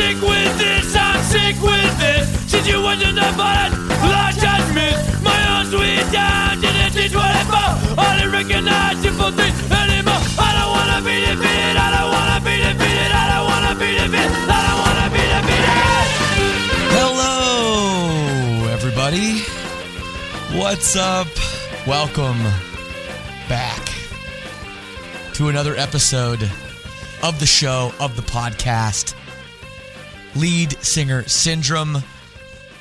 Sick with this, I'm sick with this. Situation that bought large judgment. My own sweet down, didn't teach what I bought. I didn't recognize simple things anymore. I don't wanna be defeated, I don't wanna be defeated, I don't wanna be defeated, I don't wanna be defeated. Hello, everybody. What's up? Welcome back to another episode of the show, of the podcast, Lead Singer Syndrome.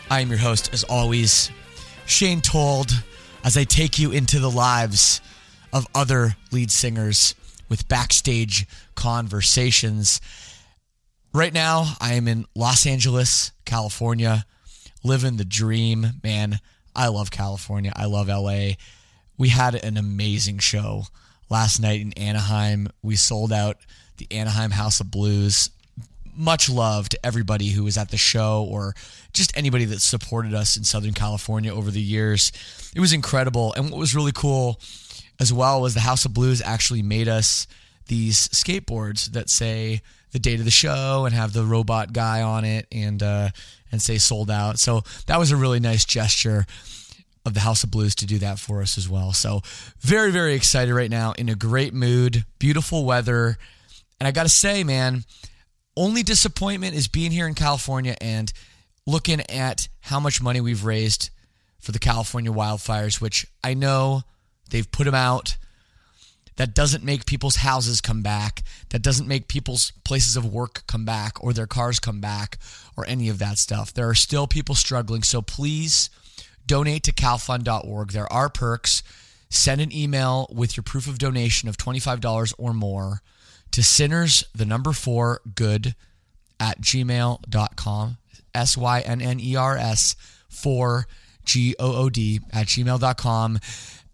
I am your host, as always, Shane Told, as I take you into the lives of other lead singers with backstage conversations. Right now, I am in Los Angeles, California, living the dream. Man, I love California. I love LA. We had an amazing show last night in Anaheim. We sold out the Anaheim House of Blues. Much love to everybody who was at the show or just anybody that supported us in Southern California over the years. It was incredible. And what was really cool as well was the House of Blues actually made us these skateboards that say the date of the show and have the robot guy on it and uh, and say sold out. So that was a really nice gesture of the House of Blues to do that for us as well. So very very excited right now in a great mood, beautiful weather. And I got to say, man, only disappointment is being here in California and looking at how much money we've raised for the California wildfires, which I know they've put them out. That doesn't make people's houses come back. That doesn't make people's places of work come back or their cars come back or any of that stuff. There are still people struggling. So please donate to calfund.org. There are perks. Send an email with your proof of donation of $25 or more to sinners, the number four, good at gmail.com. S Y N N E R S 4 G O O D at gmail.com.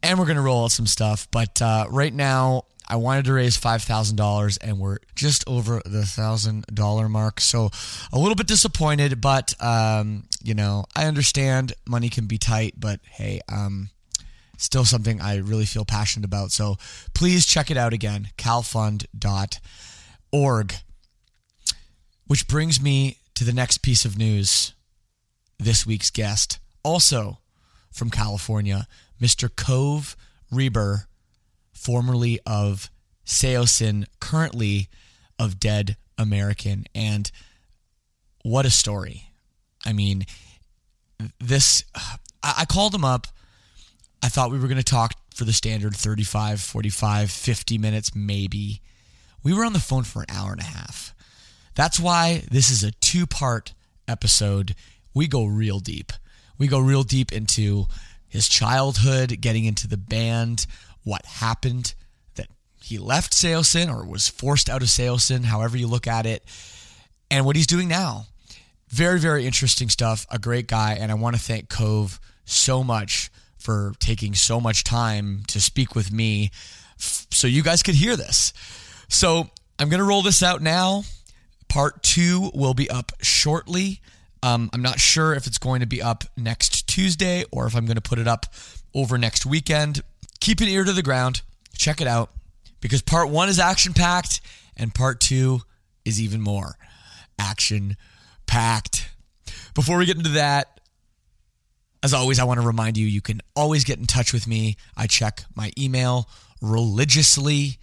And we're going to roll out some stuff. But uh, right now, I wanted to raise $5,000 and we're just over the $1,000 mark. So a little bit disappointed, but, um, you know, I understand money can be tight, but hey, um, still something I really feel passionate about. So please check it out again, calfund.org. Which brings me to the next piece of news. This week's guest, also from California, Mr. Cove Reber, formerly of Saosin, currently of Dead American. And what a story. I mean, this, I called him up. I thought we were going to talk for the standard 35, 45, 50 minutes, maybe. We were on the phone for an hour and a half. That's why this is a two part episode. We go real deep. We go real deep into his childhood, getting into the band, what happened that he left Saosin or was forced out of Saosin, however you look at it, and what he's doing now. Very, very interesting stuff. A great guy. And I want to thank Cove so much for taking so much time to speak with me f- so you guys could hear this. So I'm going to roll this out now. Part two will be up shortly. Um, I'm not sure if it's going to be up next Tuesday or if I'm going to put it up over next weekend. Keep an ear to the ground. Check it out because part one is action packed and part two is even more action packed. Before we get into that, as always, I want to remind you you can always get in touch with me. I check my email religiously.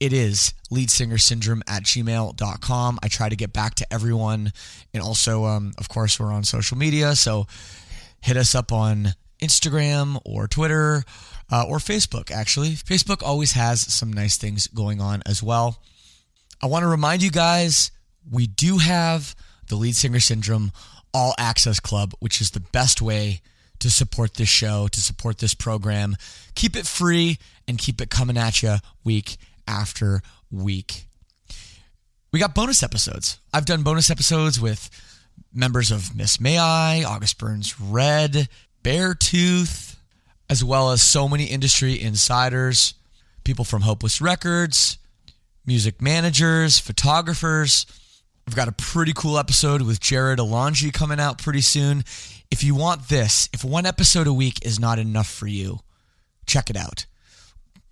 It is leadsingersyndrome at gmail.com. I try to get back to everyone. And also, um, of course, we're on social media. So hit us up on Instagram or Twitter uh, or Facebook, actually. Facebook always has some nice things going on as well. I want to remind you guys we do have the Lead Singer Syndrome All Access Club, which is the best way to support this show, to support this program. Keep it free and keep it coming at you week after week. We got bonus episodes. I've done bonus episodes with members of Miss May I, August Burns Red, Beartooth, as well as so many industry insiders, people from Hopeless Records, music managers, photographers. I've got a pretty cool episode with Jared Alonji coming out pretty soon. If you want this, if one episode a week is not enough for you, check it out.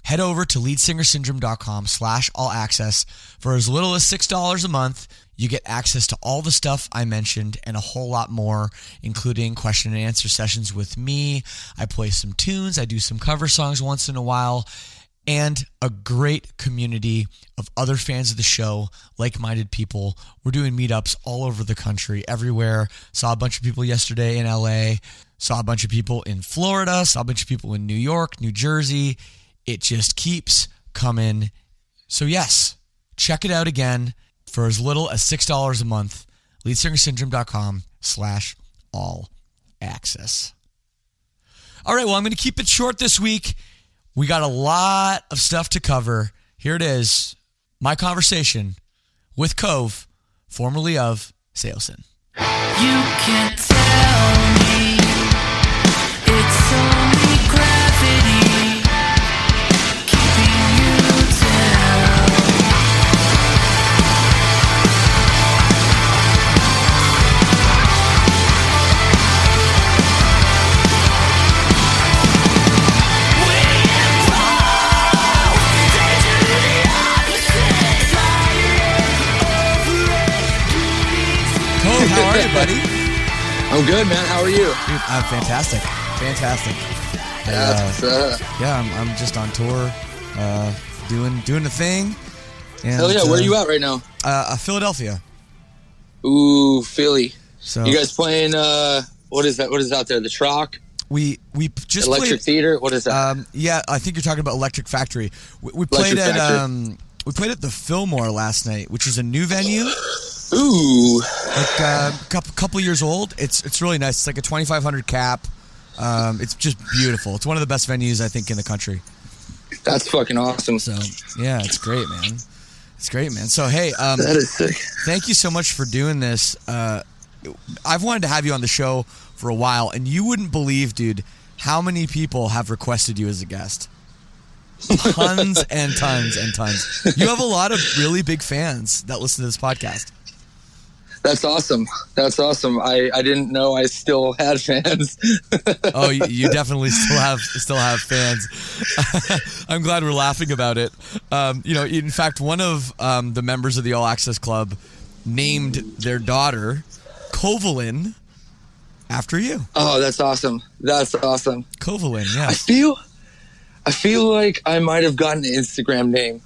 Head over to leadsingersyndrome.com slash all access. For as little as $6 a month, you get access to all the stuff I mentioned and a whole lot more, including question and answer sessions with me. I play some tunes, I do some cover songs once in a while, and a great community of other fans of the show, like minded people. We're doing meetups all over the country, everywhere. Saw a bunch of people yesterday in LA, saw a bunch of people in Florida, saw a bunch of people in New York, New Jersey. It just keeps coming. So, yes, check it out again for as little as $6 a month. LeadsingerSyndrome.com slash all access. All right, well, I'm going to keep it short this week. We got a lot of stuff to cover. Here it is my conversation with Cove, formerly of Saosin. You can't tell how are you, buddy? I'm good, man. How are you? Dude, I'm fantastic. Fantastic. That's, uh, uh, yeah, I'm, I'm just on tour, uh, doing doing the thing. And, hell yeah. Where uh, are you at right now? Uh, uh, Philadelphia. Ooh, Philly. So You guys playing? Uh, what is that? What is out there? The Troc, we we just Electric played. Theater. What is that? Um, yeah, I think you're talking about Electric Factory. We, we played Electric at Factory. um, we played at the Fillmore last night, which is a new venue, Ooh, like uh, couple couple years old. It's it's really nice. It's like a 2,500 cap. Um, it's just beautiful. It's one of the best venues I think in the country. that's fucking awesome. So yeah, it's great, man. It's great, man. So hey, um, That is sick. thank you so much for doing this. Uh, I've wanted to have you on the show for a while, and you wouldn't believe, dude, how many people have requested you as a guest. Tons and tons and tons. You have a lot of really big fans that listen to this podcast. That's awesome. That's awesome. I, I didn't know I still had fans. Oh, you, you definitely still have still have fans. I'm glad we're laughing about it. Um, you know, in fact, one of um, the members of the All Access Club named their daughter Kovalin after you. oh, that's awesome. That's awesome. Kovalin, Yeah. I feel, I feel like I might have gotten an Instagram name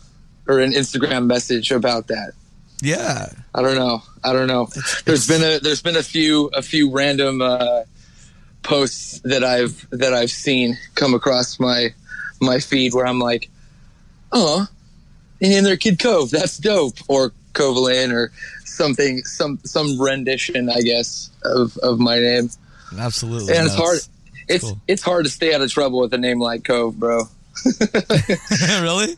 or an Instagram message about that. Yeah. I don't know. I don't know. There's been a there's been a few a few random uh, posts that I've that I've seen come across my my feed where I'm like, oh, and named their kid Cove. That's dope. Or Kovalin or something, some some rendition, I guess, of of my name. Absolutely. And it's hard. It's cool. it's hard to stay out of trouble with a name like Cove, bro. really?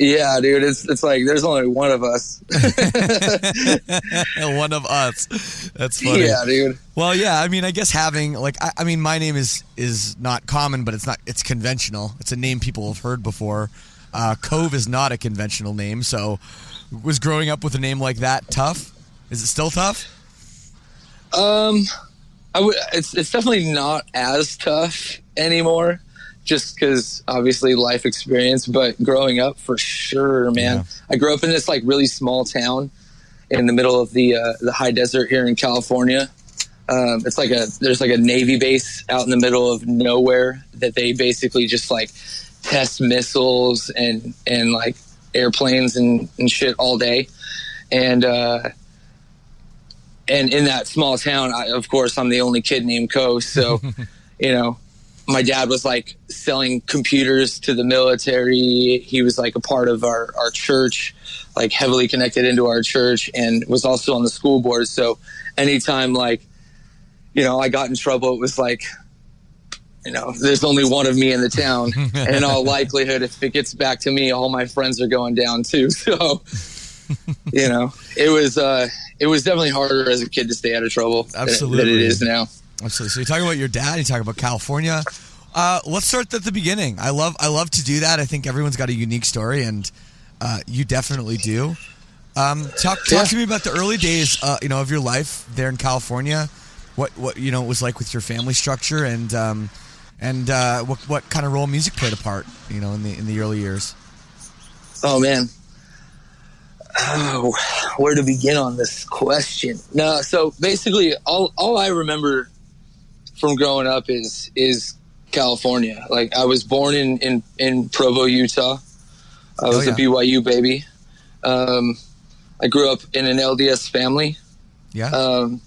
Yeah, dude. It's it's like there's only one of us. One of us. That's funny. yeah, dude. Well, yeah. I mean, I guess having like, I, I mean, my name is is not common, but it's not. It's conventional. It's a name people have heard before. Uh, Cove is not a conventional name, so was growing up with a name like that tough? Is it still tough? Um, I would. It's it's definitely not as tough anymore, just because obviously life experience. But growing up, for sure, man. Yeah. I grew up in this like really small town in the middle of the uh, the high desert here in California. Um, it's like a there's like a navy base out in the middle of nowhere that they basically just like test missiles and and like airplanes and, and shit all day, and. uh and in that small town, I, of course, I'm the only kid named Co. So, you know, my dad was like selling computers to the military. He was like a part of our, our church, like heavily connected into our church, and was also on the school board. So, anytime like, you know, I got in trouble, it was like, you know, there's only one of me in the town, and in all likelihood, if it gets back to me, all my friends are going down too. So, you know, it was uh, it was definitely harder as a kid to stay out of trouble than- than Absolutely. it is now. Absolutely. So you talk about your dad. You talk about California. Uh, let's start at the beginning. I love I love to do that. I think everyone's got a unique story, and uh, you definitely do. Um, talk talk Yeah. to me about the early days, uh, you know, of your life there in California. What what you know it was like with your family structure, and um, and uh, what what kind of role music played a part, you know, in the in the early years. Oh man. Oh, where to begin on this question? No, so basically, all all I remember from growing up is is California. Like I was born in in, in Provo, Utah. I was yeah. a BYU baby. Um, I grew up in an LDS family, Yeah. um,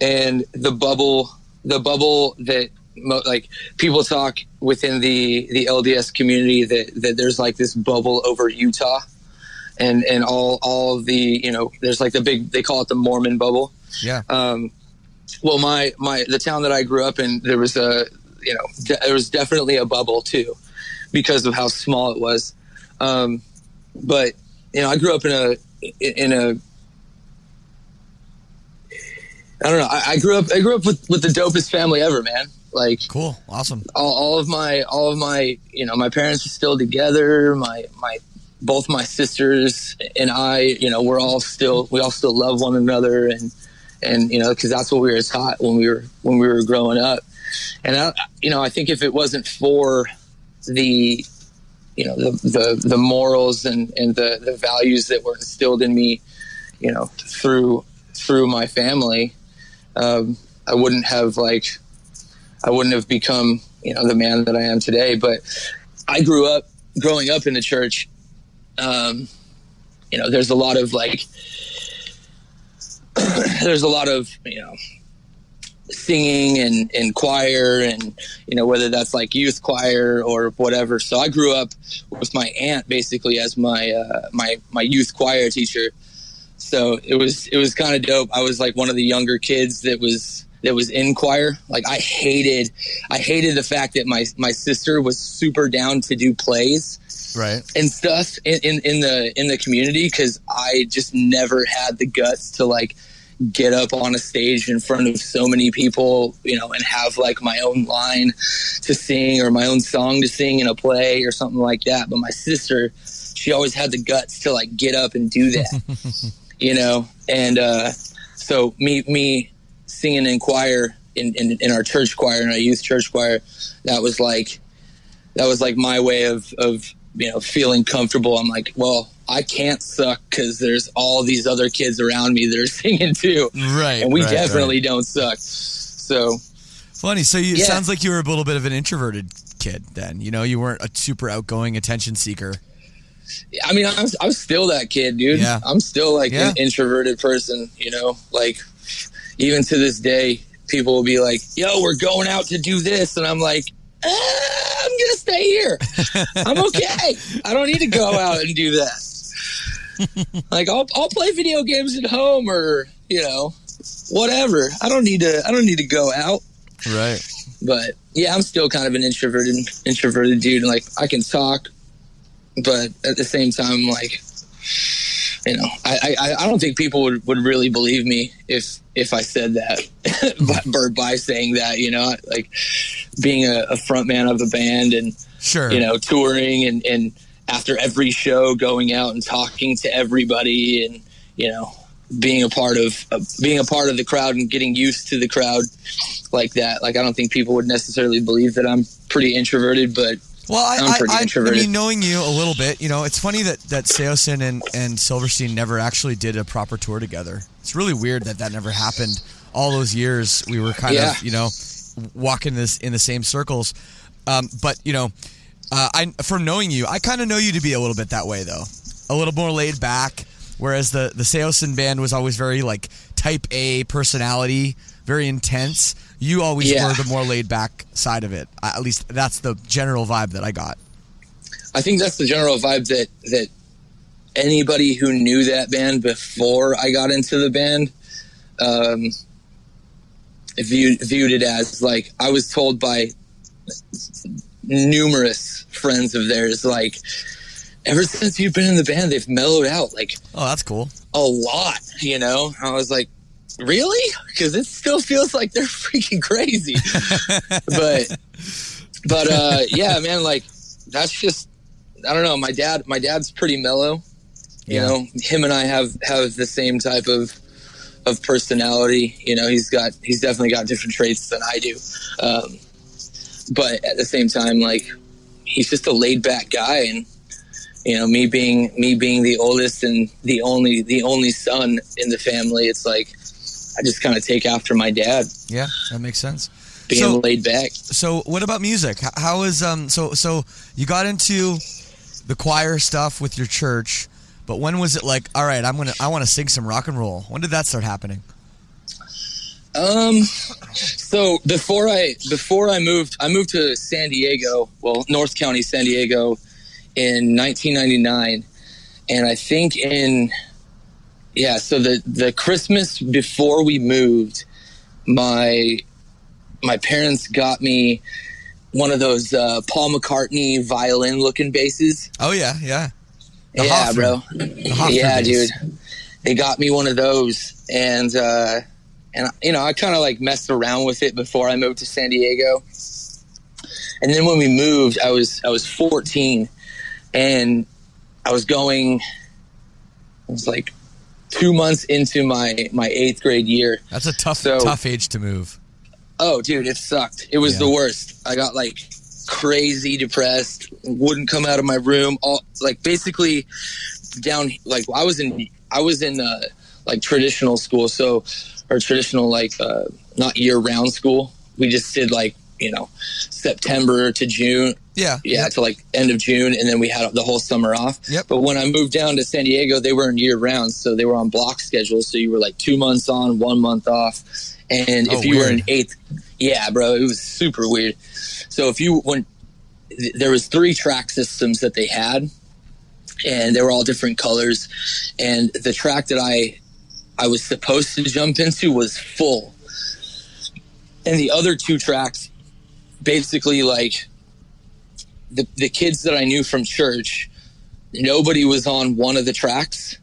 and the bubble, the bubble that mo- like people talk within the the LDS community that that there's like this bubble over Utah, and and all all the you know there's like the big they call it the Mormon bubble. yeah. Um, well, my my the town that I grew up in, there was a you know de- there was definitely a bubble too, because of how small it was. Um, but you know, I grew up in a in a I don't know. I, I grew up. I grew up with, with the dopest family ever, man. Like cool. Awesome. all, all of my all of my you know my parents are still together my my both my sisters and i you know we're all still we all still love one another and and you know because that's what we were taught when we were when we were growing up and I, you know i think if it wasn't for the you know the the, the morals and and the the values that were instilled in me you know through through my family um, i wouldn't have like I wouldn't have become, you know, the man that I am today. But I grew up growing up in the church. Um, you know, there's a lot of like, there's a lot of, you know, singing and, and choir and, you know, whether that's like youth choir or whatever. So I grew up with my aunt basically as my, uh, my, my youth choir teacher. So it was, it was kind of dope. I was like one of the younger kids that was, that was in choir. Like I hated, I hated the fact that my my sister was super down to do plays Right. and stuff in in, in the in the community because I just never had the guts to like get up on a stage in front of so many people, you know, and have like my own line to sing or my own song to sing in a play or something like that. But my sister, she always had the guts to like get up and do that, you know. And uh, so me me singing in choir in, in in our church choir in our youth church choir, that was like that was like my way of of you know feeling comfortable. I'm like, well, I can't suck because there's all these other kids around me that are singing too, Right. and we right, definitely right. don't suck. So Funny. So you, it sounds like you were a little bit of an introverted kid then. You know, you weren't a super outgoing attention seeker. I mean, I'm I'm still that kid, dude. Yeah. I'm still like Yeah. an introverted person, you know. Like even to this day, people will be like, "Yo, we're going out to do this," and I'm like. "Ah, I'm gonna stay here. I'm okay. I don't need to go out and do that. like I'll I'll play video games at home or you know whatever. I don't need to I don't need to go out. Right. But yeah, I'm still kind of an introverted introverted dude. And like I can talk, but at the same time, like you know, I, I, I don't think people would, would really believe me if if I said that, by, by saying that, you know, like being a, a front man of a band and Sure. you know touring and and after every show going out and talking to everybody and you know being a part of uh, being a part of the crowd and getting used to the crowd like that like i don't think people would necessarily believe that i'm pretty introverted but Well, I, I'm pretty I, I, I mean, knowing you a little bit, you know, it's funny that that Saosin and and Silverstein never actually did a proper tour together. It's really weird that that never happened. All those years we were kind Yeah. of, you know, walking this in the same circles. Um, but you know, uh, I from knowing you, I kind of know you to be a little bit that way though, a little more laid back. Whereas the the Saosin band was always very like type A personality, very intense. You always Yeah. were the more laid back side of it. At least that's the general vibe that I got. i think that's the general vibe that that anybody who knew that band before i got into the band um viewed viewed it as like i was told by numerous friends of theirs like ever since you've been in the band they've mellowed out like Oh, that's cool. a lot you know i was like really? Because it still feels like they're freaking crazy. But but uh yeah man like that's just i don't know. My dad my dad's pretty mellow. You Yeah. know him and i have have the same type of of personality. You know he's got he's definitely got different traits than i do. Um but at the same time like he's just a laid back guy. And you know me being me being the oldest and the only the only son in the family it's like i just kind of take after my dad Yeah, that makes sense. being So- laid back So, what about music? How is um? So, so you got into the choir stuff with your church, but when was it like? All right, I'm gonna, I want to sing some rock and roll. When did that start happening? Um, so before I before I moved, I moved to San Diego, well, North County, San Diego, in 1999, and I think in yeah, so the the Christmas before we moved, my my parents got me one of those uh, Paul McCartney violin looking basses. Oh yeah, yeah. The yeah, Hofner. bro. The yeah, days. dude. They got me one of those, and uh, and you know, I kind of like messed around with it before I moved to San Diego. And then when we moved, I was I was 14, and I was going. I was like two months into my my eighth grade year. That's a tough, So- tough age to move. Oh, dude, it sucked. It was Yeah. the worst. I got like crazy depressed. Wouldn't come out of my room. All like basically down. Like I was in. I was in uh, like traditional school. So or traditional like uh, not year round school. We just did like you know September to June. Yeah, Yeah, to like end of June, and then we had the whole summer off. Yep. But when I moved down to San Diego, they were in year round, so they were on block schedules. So you were like two months on, one month off, and Oh, if you were weird. in eighth, yeah, bro, it was super weird. So if you when th- there was three track systems that they had, and they were all different colors, and the track that I I was supposed to jump into was full, and the other two tracks, basically like the the kids that I knew from church, nobody was on one of the tracks.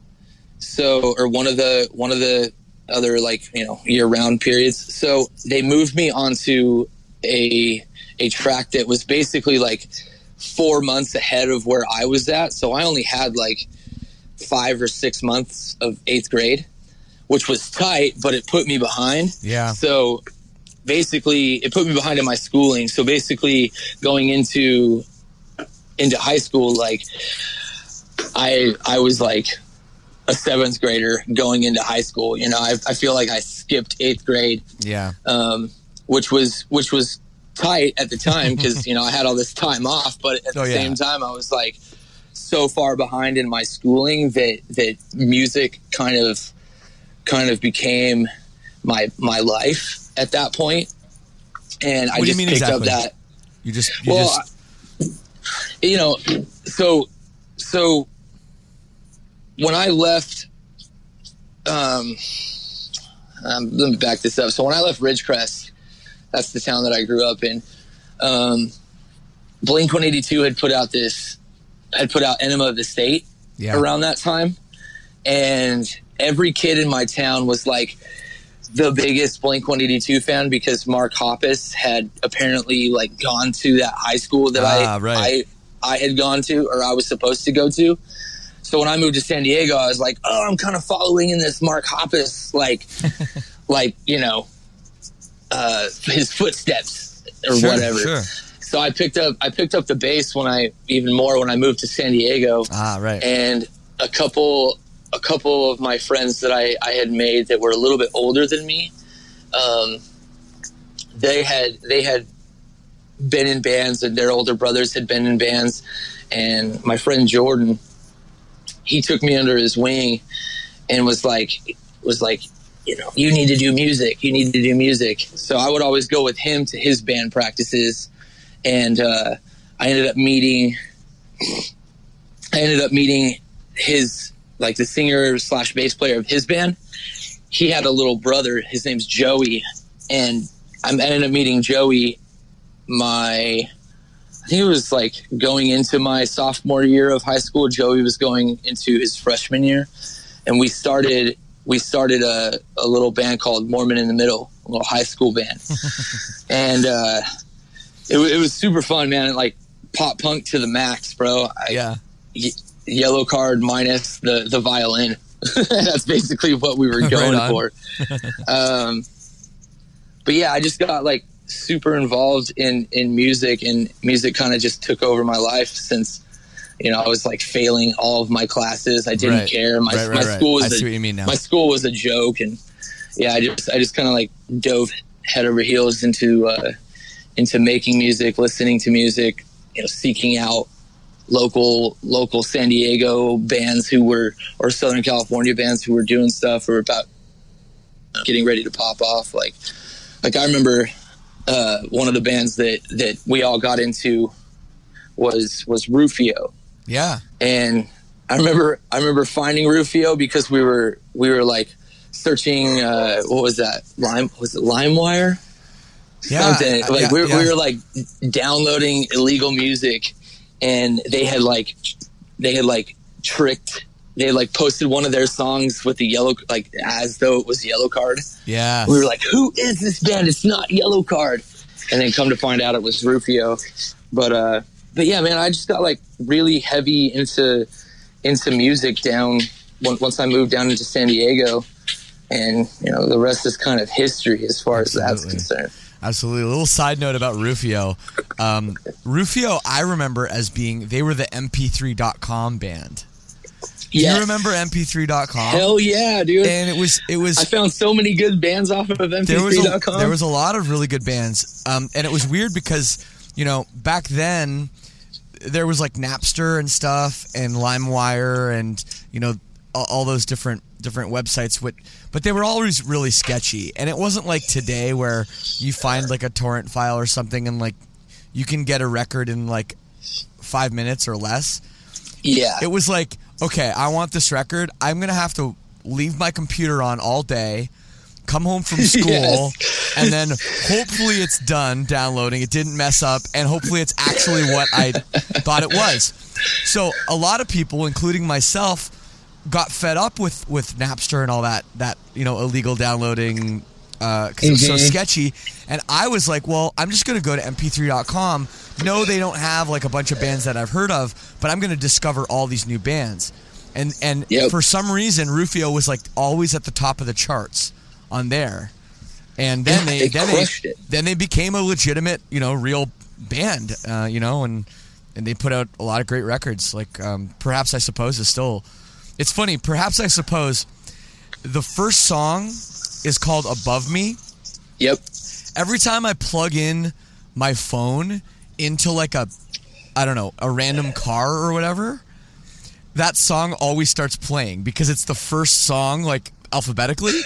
So or one of the one of the other like, you know, year round periods. So they moved me onto a a track that was basically like four months ahead of where I was at. So I only had like five or six months of eighth grade, which was tight, but it put me behind. yeah. So basically, it put me behind in my schooling. So basically, going into into high school, like I I was like a seventh grader going into high school. You know, I, I feel like I skipped eighth grade, Yeah. um, which was which was tight at the time because you know I had all this time off. But at Oh, the yeah. same time, I was like so far behind in my schooling that that music kind of kind of became my my life at that point. And I What you just mean picked exactly? up that You just, you well, just, I- you know, so so when I left, um, um, let me back this up. So when I left Ridgecrest, that's the town that I grew up in. Um, Blink 182 had put out this, had put out Enema of the State Yeah. around that time, and every kid in my town was like the biggest Blink 182 fan because Mark Hoppus had apparently like gone to that high school that Ah, I right. I I had gone to or I was supposed to go to. So when I moved to San Diego, I was like, oh, I'm kind of following in this Mark Hoppus like like you know uh, his footsteps or Sure, whatever. sure. So I picked up I picked up the bass when I even more when I moved to San Diego Ah, right. and a couple a couple of my friends that I, I had made that were a little bit older than me um, they had they had been in bands and their older brothers had been in bands. And my friend Jordan he took me under his wing and was like was like you know you need to do music. You need to do music. So I would always go with him to his band practices. And uh, I ended up meeting I ended up meeting his like the singer slash bass player of his band. He had a little brother. His name's Joey, and I ended up meeting Joey. My, I think it was like going into my sophomore year of high school. Joey was going into his freshman year, and we started we started a, a little band called Mormon in the Middle, a little high school band, and uh, it, it was super fun, man. Like pop punk to the max, bro. I, yeah. Yellow card minus the the violin. That's basically what we were going on. for. um, but yeah, I just got like super involved in in music, and music kind of just took over my life since you know I was like failing all of my classes. I didn't Right. care. My Right, right, my right. school was I a, see what you mean now. my school was a joke, and yeah, I just I just kind of like dove head over heels into uh, into making music, listening to music, you know, seeking out local local San Diego bands who were or Southern California bands who were doing stuff or about getting ready to pop off. Like like I remember uh, one of the bands that that we all got into was was Rufio Yeah. and I remember I remember finding Rufio because we were we were like searching uh, what was that lime was it LimeWire Yeah, something like yeah, we, yeah. we were like downloading illegal music and they had like they had like tricked they had like posted one of their songs with the yellow like as though it was Yellowcard Yeah. we were like, "Who is this band? It's not Yellowcard." And then come to find out, it was Rufio. But uh, but yeah, man, I just got like really heavy into into music down once I moved down into San Diego, and you know the rest is kind of history as far as that's concerned. Absolutely. A little side note about Rufio. Um, Rufio, I remember as being, they were the MP3.com band. Do Yes. you remember MP3.com? Hell yeah, dude! and it was, it was, I found so many good bands off of there was, a, MP3.com. there was a lot of really good bands. Um, and it was weird because, you know, back then there was like Napster and stuff and LimeWire and, you know, all, all those different different websites with but they were always really sketchy and it wasn't like today where you find like a torrent file or something and like you can get a record in like five minutes or less yeah, it was like, okay, I want this record. I'm gonna have to leave my computer on all day, come home from school, Yes. and then hopefully it's done downloading. It didn't mess up, and hopefully it's actually what I thought it was. So a lot of people, including myself, got fed up with with Napster and all that that you know illegal downloading because it was so sketchy. And I was like, well, I'm just going to go to mp3.com. No, they don't have like a bunch of bands that I've heard of, but I'm going to discover all these new bands. And and Yep. for some reason, Rufio was like always at the top of the charts on there. And then Yeah, they, they then they it. then they became a legitimate you know real band uh, you know and and they put out a lot of great records like um, perhaps I suppose is still it's funny perhaps I suppose the first song is called Above Me yep, every time I plug in my phone into like a I don't know, a random car or whatever, that song always starts playing because it's the first song like alphabetically.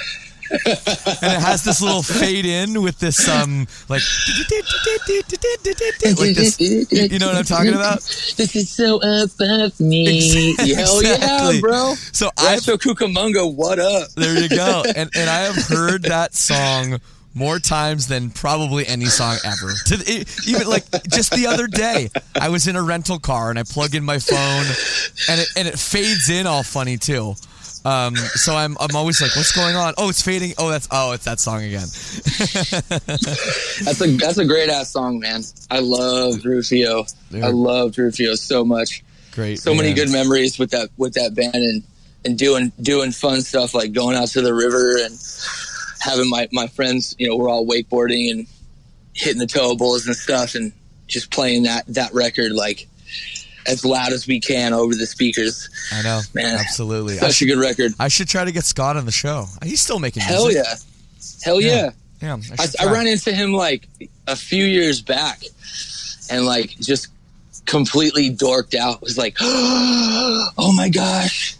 And it has this little fade in with this um like like this. You know what I'm talking about? This is so above me. Hell yeah, bro. So I Rancho Cucamonga, what up? there you go, and and I have heard that song more times than probably any song ever. To the, even like just the other day, I was in a rental car and I plug in my phone, and it and it fades in all funny too. Um, so I'm I'm always like, what's going on? Oh, it's fading. Oh, that's oh, it's that song again. That's a that's a great ass song, man. I love Rufio. I loved Rufio so much. Great. So many good memories with that with that band and and doing doing fun stuff like going out to the river and having my my friends. You know, we're all wakeboarding and hitting the towables and stuff and just playing that that record like as loud as we can over the speakers. I know, Man. absolutely. Such a good record. I should try to get Scott on the show. He's still making music. Hell yeah. Hell yeah. Yeah, I, I, I ran into him like a few years back and like just completely dorked out. Was like, oh my gosh.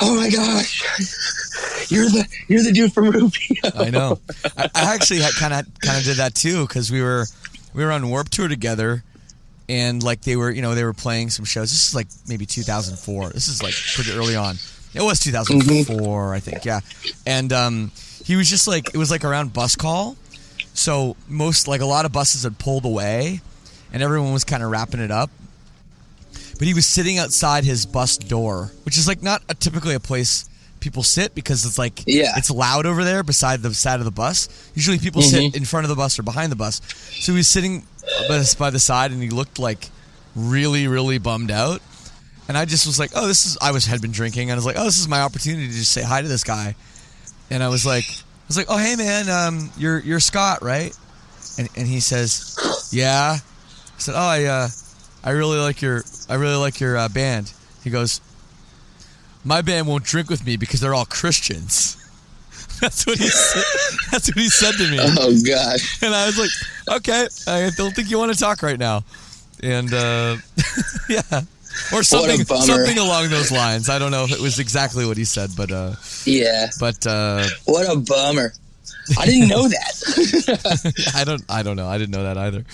Oh my gosh. You're the you're the dude from Rufio. I know. I, I actually kind of kind of did that too because we were we were on Warped Tour together, and like they were you know they were playing some shows. This is like maybe 2004. This is like pretty early on. It was 2004, I think. Yeah, and um, he was just like it was like around bus call, so most like a lot of buses had pulled away, and everyone was kind of wrapping it up. But he was sitting outside his bus door, which is like not a, typically a place people sit because it's like Yeah. it's loud over there beside the side of the bus. Usually people sit in front of the bus or behind the bus. So he was sitting by the side and he looked like really really bummed out. And I just was like, "Oh, this is I was had been drinking and I was like, "Oh, this is my opportunity to just say hi to this guy." And I was like I was like, "Oh, hey man, um you're you're Scott, right?" And and he says, "Yeah." I said, "Oh, I uh I really like your I really like your uh, band." He goes, "My band won't drink with me because they're all Christians." That's what he said. That's what he said to me. Oh gosh. And I was like, "Okay, I don't think you want to talk right now." And uh yeah. Or something something along those lines. I don't know if it was exactly what he said, but uh Yeah. but uh What a bummer. I didn't know that. I don't I don't know. I didn't know that either.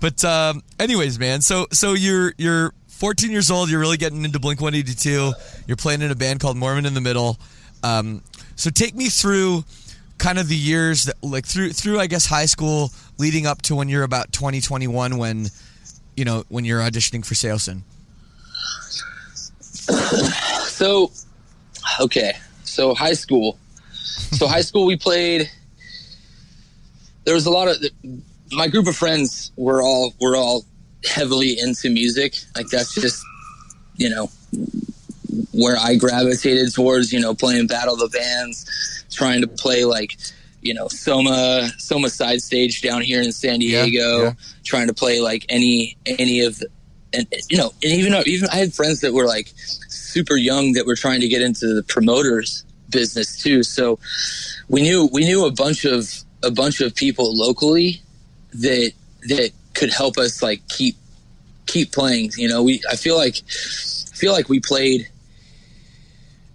But um, anyways, man. So so you're you're 14 years old. You're really getting into Blink 182. You're playing in a band called Mormon in the Middle. Um, so take me through kind of the years that like through through I guess high school leading up to when you're about 20 21 when you know when you're auditioning for Saosin. So, okay. So high school. So high school, we played. There was a lot of my group of friends were all were all heavily into music. Like that's just you know where I gravitated towards. You know, playing battle of the bands, trying to play like you know Soma Soma side stage down here in San Yeah, Diego, yeah. trying to play like any any of the, and you know and even even I had friends that were like super young that were trying to get into the promoters business too. So we knew we knew a bunch of a bunch of people locally that that could help us like keep keep playing. You know, we I feel like I feel like we played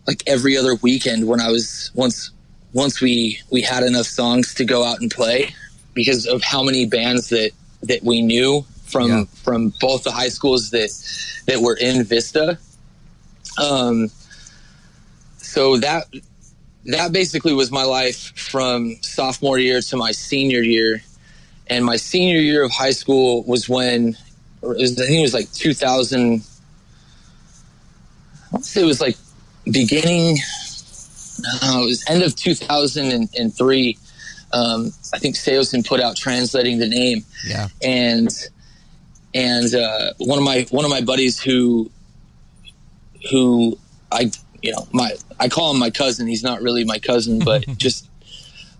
like every other weekend when I was once once we we had enough songs to go out and play because of how many bands that that we knew from Yeah. from both the high schools that that were in Vista. Um, so that that basically was my life from sophomore year to my senior year, and my senior year of high school was when it was, I think it was like 2000. I want to say it was like beginning. No, it was end of 2003. Um, I think Saosin put out translating the name, Yeah. and and uh, one of my one of my buddies who who I you know my I call him my cousin. He's not really my cousin, but just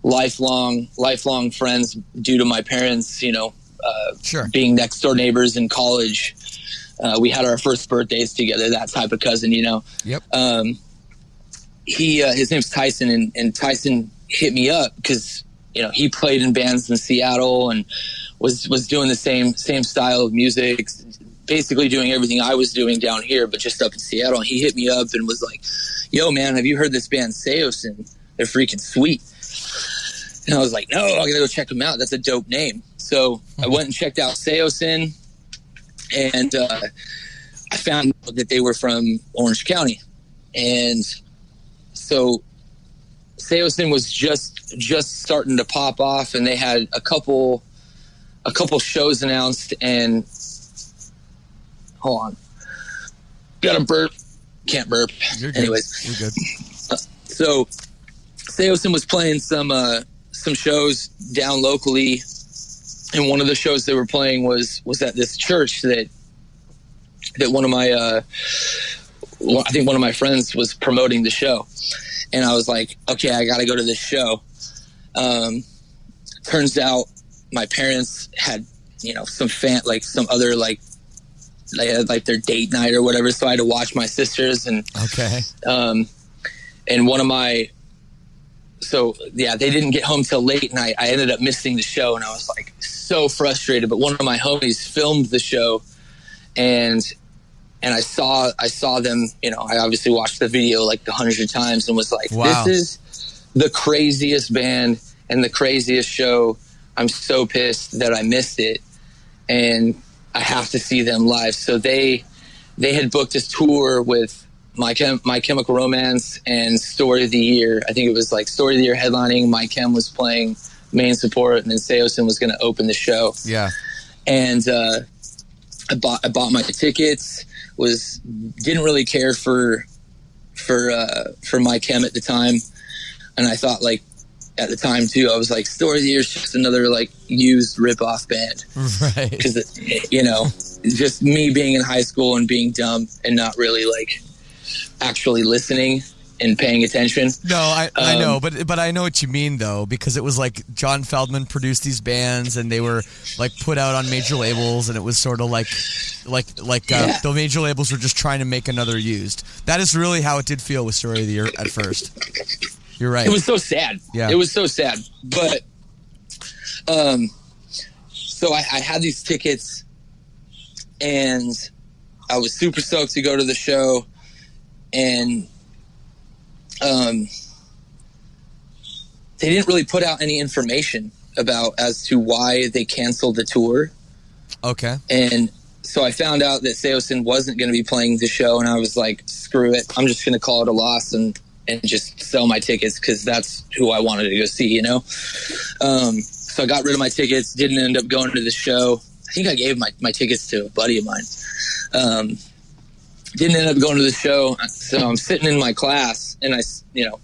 lifelong lifelong friends due to my parents. You know, uh, Sure. being next door neighbors in college. Uh, we had our first birthdays together. That type of cousin, you know. Yep. Um, he uh, his name's Tyson, and, and Tyson hit me up because you know he played in bands in Seattle and was was doing the same same style of music, basically doing everything I was doing down here, but just up in Seattle. And he hit me up and was like, "Yo, man, have you heard this band Saosin? they're freaking sweet. And I was like, no, I gotta go check them out. That's a dope name. So I went and checked out Saosin, and uh, I found that they were from Orange County, and so Saosin was just just starting to pop off, and they had a couple a couple shows announced, and hold on, got a burp, can't burp. Anyways, so Saosin was playing some uh, some shows down locally, and one of the shows they were playing was was at this church that that one of my uh, I think one of my friends was promoting the show, and I was like, okay, I got to go to this show. Um, turns out my parents had you know some fan like some other like they had like their date night or whatever, so I had to watch my sisters and Okay. um, and one of my so yeah they didn't get home till late night i ended up missing the show and i was like so frustrated but one of my homies filmed the show and and i saw i saw them you know i obviously watched the video like a hundred times and was like Wow. this is the craziest band and the craziest show. I'm so pissed that i missed it and i have to see them live. So they they had booked this tour with my Chem- my chemical romance and story of the year. I think it was like story of the year headlining. My chem was playing main support and then Saosin was going to open the show Yeah. and uh, I bought I bought my tickets. Was didn't really care for for uh, for my chem at the time, and I thought like at the time too. I was like, Story of the Year is just another like used rip off band Right. because you know just me being in high school and being dumb and not really like actually listening and paying attention. No, I, I know, Um, but but I know what you mean though, because it was like John Feldmann produced these bands, and they were like put out on major labels, and it was sort of like like like uh, Yeah. the major labels were just trying to make another used. That is really how it did feel with Story of the Year at first. You're right. it was so sad. Yeah. It was so sad. But um so I, I had these tickets and I was super stoked to go to the show and um they didn't really put out any information about as to why they canceled the tour okay. and so I found out that Saosin wasn't going to be playing the show, and I was like, "Screw it! I'm just going to call it a loss and and just sell my tickets because that's who I wanted to go see." You know. Um, so I got rid of my tickets. Didn't end up going to the show. I think I gave my, my tickets to a buddy of mine. Um, didn't end up going to the show. So I'm sitting in my class, and I, you know,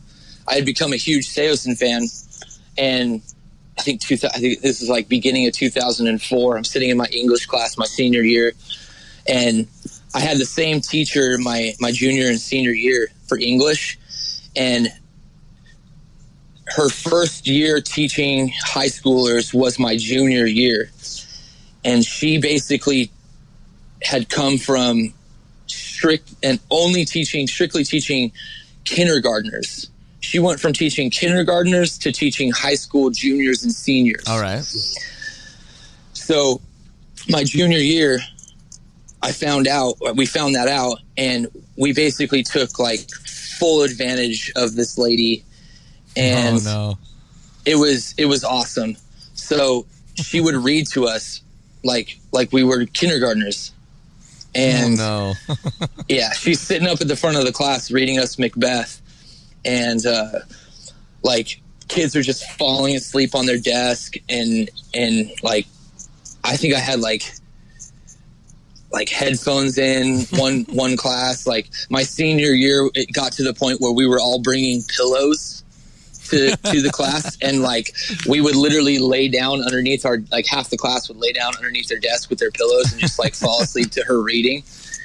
I had become a huge Saosin fan, and I think two, I think this is like beginning of 2004. I'm sitting in my English class my senior year, and I had the same teacher my my junior and senior year for English, and her first year teaching high schoolers was my junior year, and she basically had come from strict and only teaching strictly teaching kindergartners. She went from teaching kindergartners to teaching high school juniors and seniors. All right. So my junior year, I found out, we found that out, and we basically took like full advantage of this lady. And oh no. it was it was awesome. So she would read to us like like we were kindergartners. And oh no. yeah, she's sitting up at the front of the class reading us Macbeth, and uh, like kids are just falling asleep on their desk, and and like I think I had like like headphones in one one class. Like my senior year, it got to the point where we were all bringing pillows to to the class, and like we would literally lay down underneath our like half the class would lay down underneath their desk with their pillows and just like fall asleep to her reading.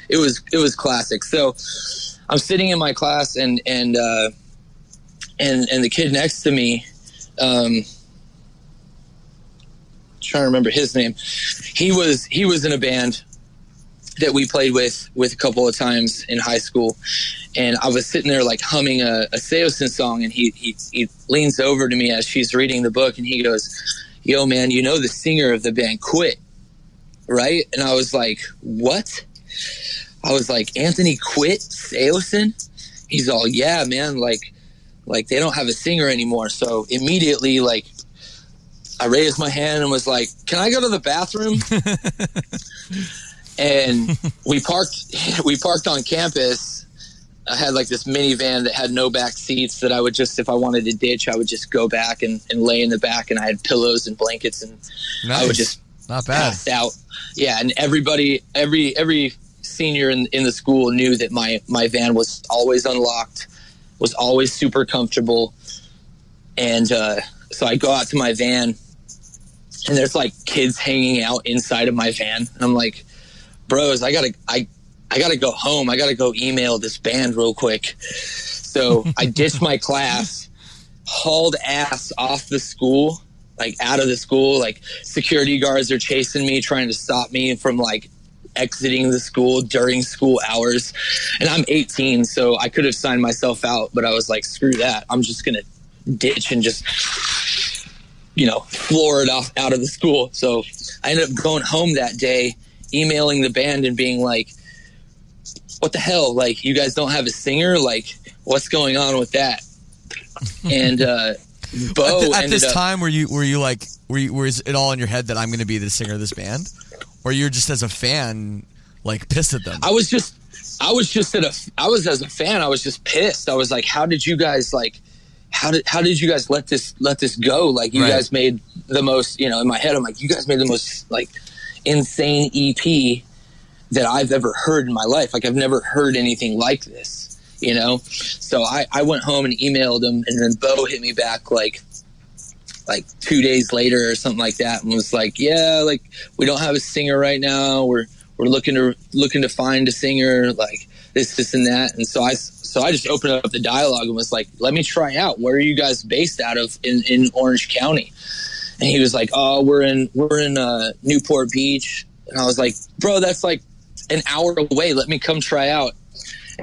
It was it was classic. So I'm sitting in my class and and uh, and and the kid next to me, um, trying to remember his name. He was he was in a band that we played with with a couple of times in high school, and I was sitting there like humming a, a Saosin song, and he, he he leans over to me as she's reading the book, and he goes, "Yo, man, you know the singer of the band quit, right?" And I was like, "What?" I was like, "Anthony quit Saosin?" He's all, "Yeah, man, like." like they don't have a singer anymore. So immediately, like I raised my hand and was like, "Can I go to the bathroom?" and we parked. We parked on campus. I had like this minivan that had no back seats that I would just, if I wanted to ditch, I would just go back and, and lay in the back, and I had pillows and blankets, and I would just Not bad. passed out. Yeah, and everybody, every every senior in, in the school knew that my my van was always unlocked, was always super comfortable, and uh, so I go out to my van, and there's like kids hanging out inside of my van, and I'm like, bros, I gotta I I gotta go home. I gotta go email this band real quick. So I ditched my class, hauled ass off the school, like out of the school. Like security guards are chasing me, trying to stop me from like exiting the school during school hours. And I'm 18, so I could have signed myself out, but I was like, screw that. I'm just gonna ditch and just you know floor it off out of the school. So I ended up going home that day, emailing the band and being like, "What the hell? Like, you guys don't have a singer? Like, what's going on with that?" And uh, Bo at, at this up, time, were you were you like were you was it all in your head that I'm going to be the singer of this band, or you're just as a fan like pissed at them? I was just, I was just at a, I was as a fan, I was just pissed. I was like, how did you guys like, how did, how did you guys let this, let this go? Like, you Right. guys made the most, you know, in my head, I'm like, you guys made the most like insane EP that I've ever heard in my life. Like, I've never heard anything like this, you know? So I, I went home and emailed him, and then Bo hit me back like, like two days later or something like that, and was like, "Yeah, like we don't have a singer right now. We're we're looking to looking to find a singer, like this, this, and that." And so I so I just opened up the dialogue and was like, "Let me try out. Where are you guys based out of in in Orange County?" And he was like, "Oh, we're in we're in uh, Newport Beach." And I was like, "Bro, that's like an hour away. Let me come try out."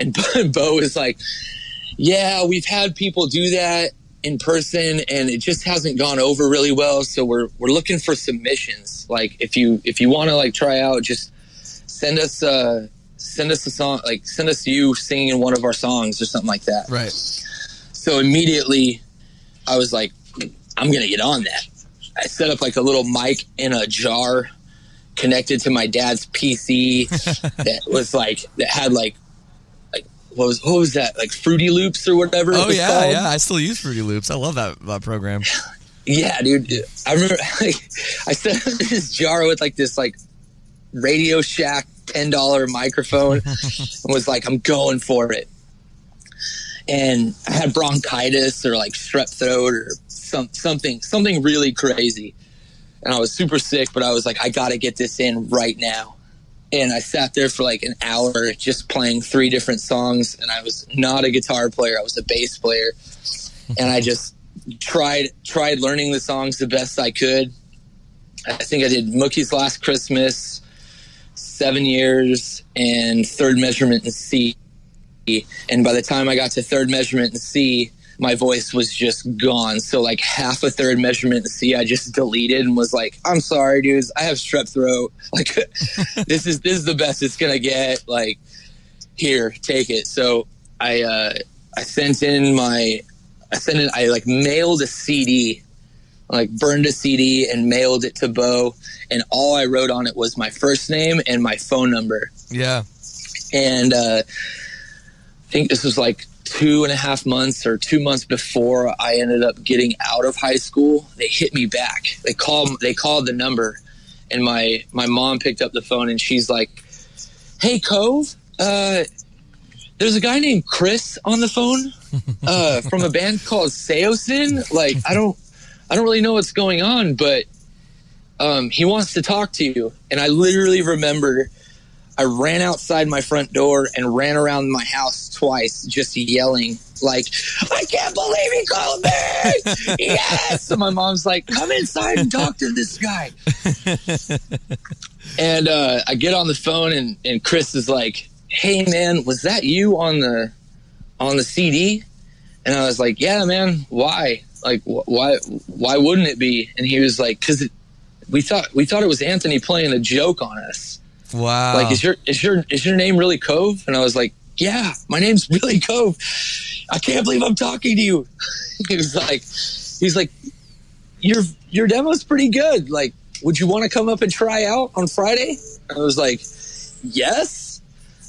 And Bo was like, "Yeah, we've had people do that." in person and it just hasn't gone over really well so we're we're looking for submissions like if you if you want to like try out just send us uh send us a song like send us you singing one of our songs or something like that right. so immediately i was like i'm gonna get on that i set up like a little mic in a jar connected to my dad's pc that was like that had like like what was what was that like fruity loops or whatever it Oh was yeah, called. yeah. I still use Fruity Loops. I love that, that program. Yeah, dude. I remember like, I set up this jar with like this like Radio Shack ten dollar microphone and was like, I'm going for it. And I had bronchitis or like strep throat or some something something really crazy. And I was super sick, but I was like, I gotta get this in right now. And I sat there for like an hour just playing three different songs and I was not a guitar player, I was a bass player. And I just tried tried learning the songs the best I could. I think I did Mookie's Last Christmas, Seven Years, and Third Measurement in C. And by the time I got to Third Measurement in C, my voice was just gone. So like half a third measurement in C, I just deleted and was like, "I'm sorry, dudes, I have strep throat. Like, this is this is the best it's gonna get. Like, here, take it." So I uh, I sent in my I sent it. I like mailed a CD, like burned a CD and mailed it to Bo, and all I wrote on it was my first name and my phone number. Yeah. And uh, I think this was like two and a half months or two months before I ended up getting out of high school. They hit me back. They called. They called the number, and my my mom picked up the phone and she's like, "Hey, Cove." Uh, there's a guy named Chris on the phone uh, from a band called Saosin. Like, I don't, I don't really know what's going on, but um, he wants to talk to you. And I literally remember I ran outside my front door and ran around my house twice, just yelling like, "I can't believe he called me!" yes. And my mom's like, "Come inside and talk to this guy." and uh, I get on the phone, and and Chris is like, "Hey, man, was that you on the on the CD?" And I was like, "Yeah, man. Why? Like, wh- why? Why wouldn't it be?" And he was like, "Cause it, we thought we thought it was Anthony playing a joke on us. Wow. Like, is your is your is your name really Cove?" And I was like, yeah, my name's Billy Cove. I can't believe I'm talking to you. he was like, he's like, your your demo's pretty good. Like, would you want to come up and try out on Friday? I was like, yes,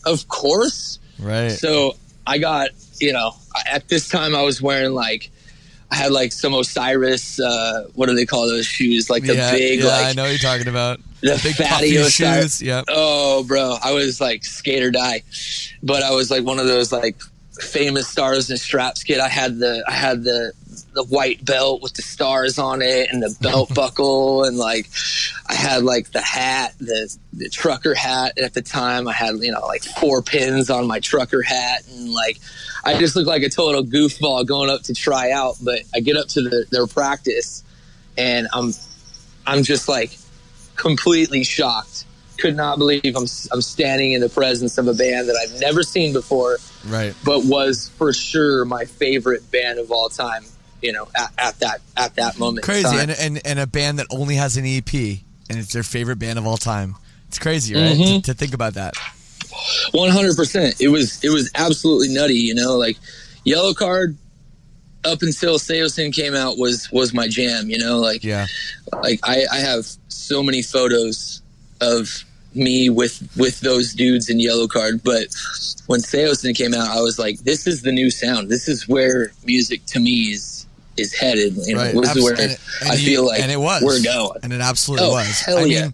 of course. Right. So I got, you know, at this time I was wearing like, I had like some Osiris, uh, what do they call those shoes? Like the yeah, big, yeah, like I know you're talking about. the big fatty Osiris. shoes. Yep. Oh, bro, I was like skate or die, but I was like one of those like famous stars and straps kid. I had the I had the the white belt with the stars on it and the belt buckle and like I had like the hat, the the trucker hat at the time. I had you know like four pins on my trucker hat and like I just look like a total goofball going up to try out. But I get up to the, their practice and I'm I'm just like completely shocked. Could not believe I'm I'm standing in the presence of a band that I've never seen before, Right. but was for sure my favorite band of all time. You know, at, at that at that moment. Crazy. And, and and a band that only has an EP and it's their favorite band of all time. It's crazy, right? Mm-hmm. To, to think about that. One hundred percent. It was it was absolutely nutty. You know, like Yellowcard up until Saosin came out was was my jam. You know, like Yeah. like I, I have so many photos of me with with those dudes in Yellowcard. But when Saosin came out, I was like, this is the new sound. This is where music to me is is headed. You know, Right. this is where and it- and I you- feel like and it was. we're going. And it absolutely Oh, was. hell I yeah. mean,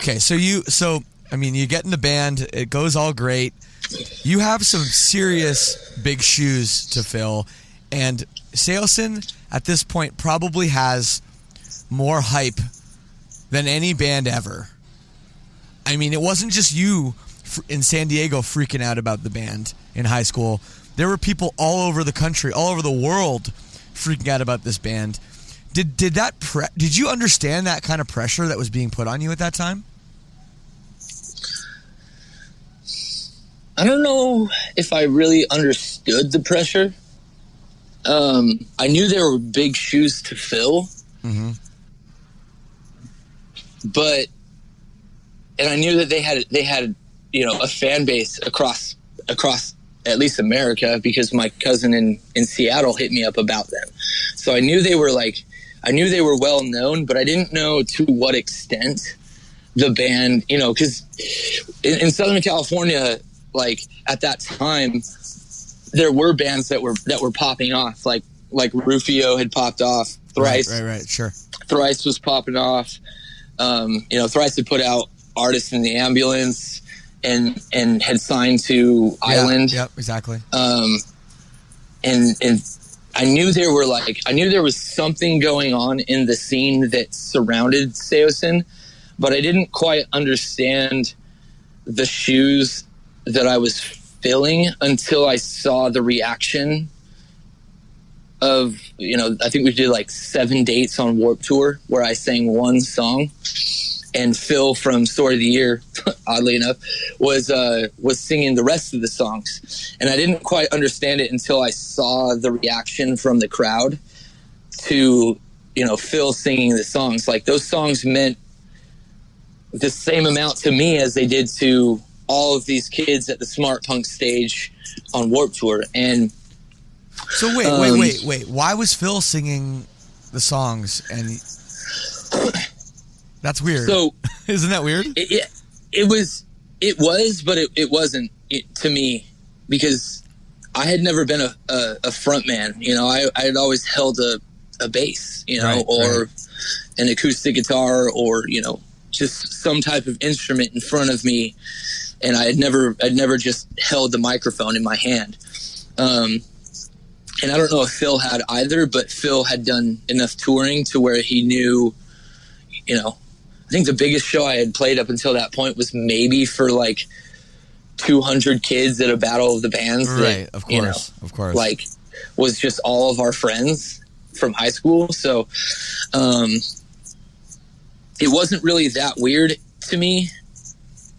Okay, so you so I mean you get in the band, it goes all great. You have some serious big shoes to fill, and Saosin at this point probably has more hype than any band ever. I mean, it wasn't just you in San Diego freaking out about the band in high school. There were people all over the country, all over the world, freaking out about this band. Did did that pre- did you understand that kind of pressure that was being put on you at that time? I don't know if I really understood the pressure. Um, I knew there were big shoes to fill, but and I knew that they had they had you know a fan base across across at least America because my cousin in in Seattle hit me up about them. So I knew they were like I knew they were well known, but I didn't know to what extent the band, you know, because in, in Southern California, like at that time, there were bands that were that were popping off, like like Rufio had popped off, Thrice, Right, right, right, sure. Thrice was popping off. Um, you know, Thrice had put out "Artist in the Ambulance" and and had signed to Island. Yep, exactly. Um, and and I knew there were like I knew there was something going on in the scene that surrounded Saosin, but I didn't quite understand the shoes that I was filling until I saw the reaction of you know I think we did like seven dates on Warped Tour where I sang one song and Phil from Story of the Year, oddly enough, was uh, was singing the rest of the songs, and I didn't quite understand it until I saw the reaction from the crowd to you know Phil singing the songs. Like those songs meant the same amount to me as they did to all of these kids at the Smart Punk stage on Warped Tour, and So wait, wait, Um, wait, wait. Why was Phil singing the songs? And that's weird. so isn't that weird? it, it, it was it was but it, it wasn't it, to me because i had never been a, a, a front man you know i i had always held a, a bass you know Right, or right. an acoustic guitar or you know just some type of instrument in front of me and i had never i'd never just held the microphone in my hand um and i don't know if phil had either but phil had done enough touring to where he knew you know I think the biggest show I had played up until that point was maybe for like 200 kids at a battle of the bands. that, Right, of you know, course, of course. like was just all of our friends from high school. So um, it wasn't really that weird to me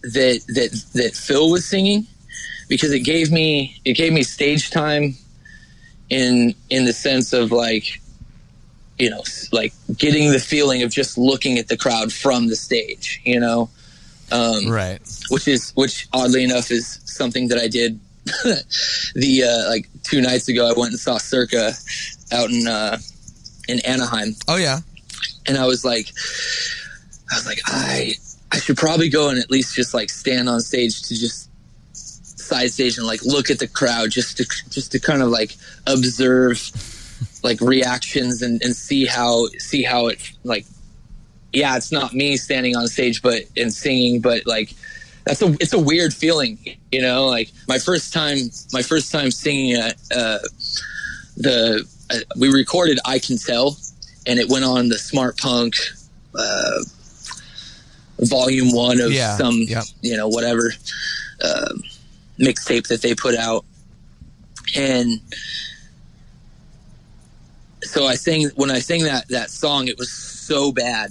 that that that Phil was singing because it gave me it gave me stage time in in the sense of like you know like getting the feeling of just looking at the crowd from the stage you know um, right. which is which oddly enough is something that I did the uh, like two nights ago. I went and saw Circa out in uh, in Anaheim, Oh yeah. and I was like, I was like, I I should probably go and at least just like stand on stage to just side stage and like look at the crowd just to just to kind of like observe like reactions and, and see how see how it like yeah it's not me standing on stage but and singing but like that's a it's a weird feeling you know like my first time my first time singing at uh the uh, we recorded i can tell and it went on the smart punk uh volume one of Yeah, some yep. you know whatever uh, mixtape that they put out and so I sang when I sang that that song, it was so bad.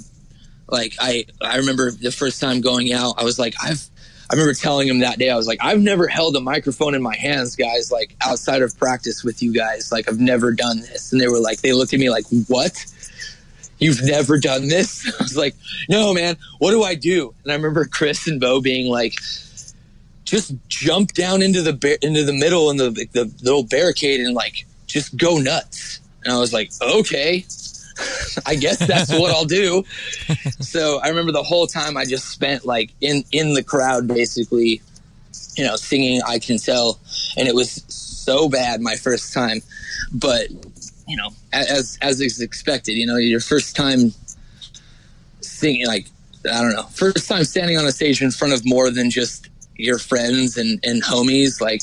Like I I remember the first time going out, I was like I've I remember telling him that day I was like I've never held a microphone in my hands, guys. Like outside of practice with you guys, like I've never done this. And they were like they looked at me like what? You've never done this? I was like, no, man. What do I do? And I remember Chris and Bo being like, just jump down into the into the middle in the the little barricade and like just go nuts. And I was like, okay, I guess that's what I'll do. So I remember the whole time I just spent like in in the crowd, basically, you know, singing "I Can Tell," and it was so bad my first time, but you know, as as is expected, you know, your first time singing, like I don't know, first time standing on a stage in front of more than just your friends and and homies, like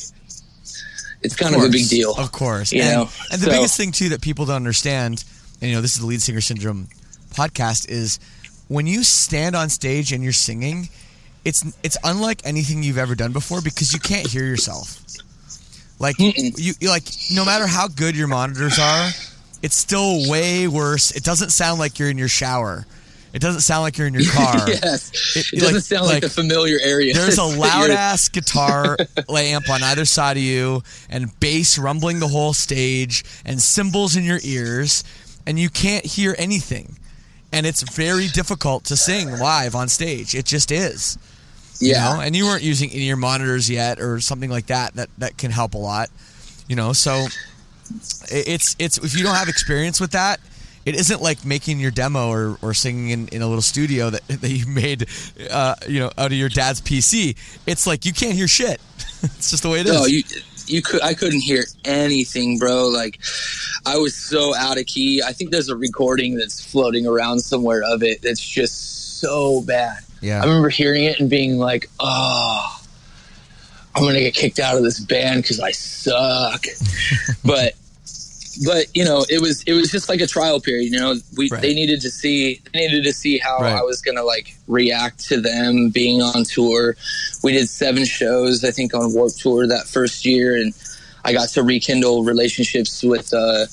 it's kind of, a big deal. Of course. You and, know, and the so- biggest thing too that people don't understand, and you know, this is the lead singer syndrome podcast, is when you stand on stage and you're singing, it's it's unlike anything you've ever done before because you can't hear yourself. Like you like no matter how good your monitors are, it's still way worse. It doesn't sound like you're in your shower. It doesn't sound like you're in your car. yes, It- it, doesn't like- sound like, like, the familiar area. There's a loud ass guitar amp on either side of you, and bass rumbling the whole stage, and cymbals in your ears, and you can't hear anything. And it's very difficult to sing live on stage. It just is. you Yeah, know? And you weren't using any of your monitors yet, or something like that. That that can help a lot. You know, so it's it's if you don't have experience with that. It isn't like making your demo or, or singing in, in a little studio that, that you made, uh, you know, out of your dad's PC. It's like you can't hear shit. it's just the way it is. No, you you could I couldn't hear anything, bro. Like I was so out of key. I think there's a recording that's floating around somewhere of it that's just so bad. Yeah. I remember hearing it and being like, "Oh, I'm gonna get kicked out of this band because I suck." but but you know, it was it was just like a trial period. You know, we Right. they needed to see they needed to see how Right. I was gonna like react to them being on tour. We did seven shows, I think, on Warped Tour that first year, and I got to rekindle relationships with uh,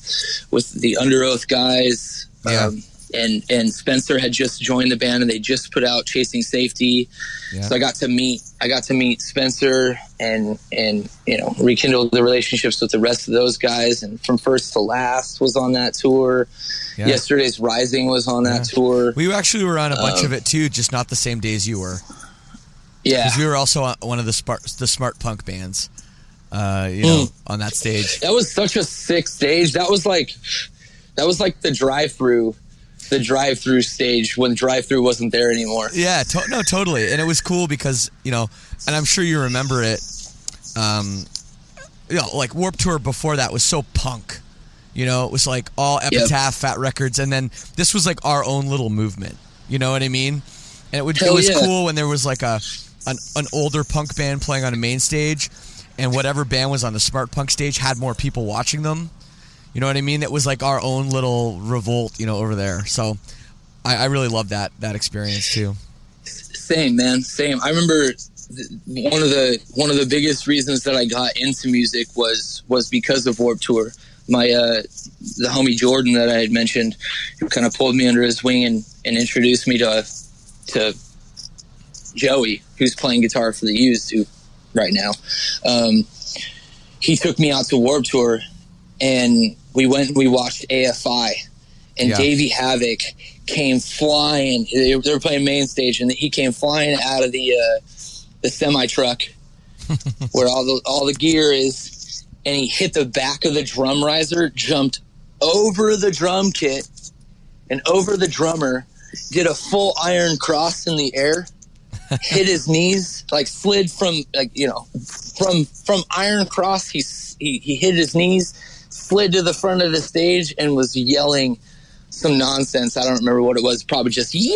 with the Underoath guys. Yeah. Um, and and Spencer had just joined the band, and they just put out Chasing Safety. Yeah. So I got to meet I got to meet Spencer and and you know rekindle the relationships with the rest of those guys. And from first to last was on that tour. Yeah. Yesterday's Rising was on that tour. We actually were on a bunch Um, of it too, just not the same days you were. yeah, Because we were also on one of the smart the smart punk bands, uh, you know, on that stage. that was such a sick stage. That was like that was like the drive through the drive through stage when drive through wasn't there anymore. Yeah, to- no, totally, and it was cool because you know, and I'm sure you remember it. Um, you know, like Warped Tour before that was so punk. You know, it was like all Epitaph, Fat Records, and then this was like our own little movement. You know what I mean? And it would it was yeah. cool when there was like a an, an older punk band playing on a main stage, and whatever band was on the smart punk stage had more people watching them. You know what I mean? It was like our own little revolt, you know, over there. So I, I really love that that experience too. Same man, same. I remember one of the one of the biggest reasons that I got into music was was because of Warped Tour. My uh, the homie Jordan that I had mentioned, who kind of pulled me under his wing and, and introduced me to to Joey, who's playing guitar for the Used who right now. Um, he took me out to Warped Tour, and we went and we watched AFI, and Yeah. Davey Havok came flying. They, they were playing main stage, and he came flying out of the uh, the semi truck where all the all the gear is, and he hit the back of the drum riser, jumped over the drum kit, and over the drummer, did a full iron cross in the air, hit his knees, like slid from like you know from from iron cross. He he, he hit his knees, slid to the front of the stage, and was yelling some nonsense. I don't remember what it was. Probably just yeah,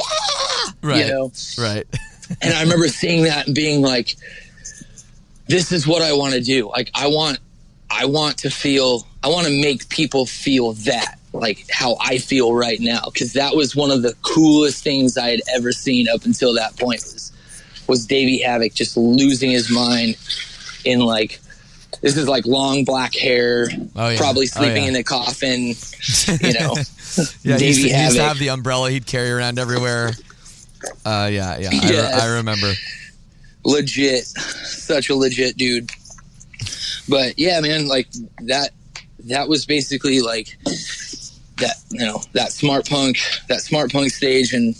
Right. you know. Right. And I remember seeing that and being like, this is what I want to do. Like, I want, I want to feel, I want to make people feel that, like how I feel right now. Cause that was one of the coolest things I had ever seen up until that point was, was Davey Havok just losing his mind in like, this is like long black hair, Oh, yeah. probably Oh, sleeping yeah. in a coffin, you know. Yeah, he used, to, he used to have the umbrella he'd carry around everywhere. Uh, yeah, yeah, I, re-. I remember. legit such a legit dude but yeah man like that that was basically like that you know that smart punk that smart punk stage and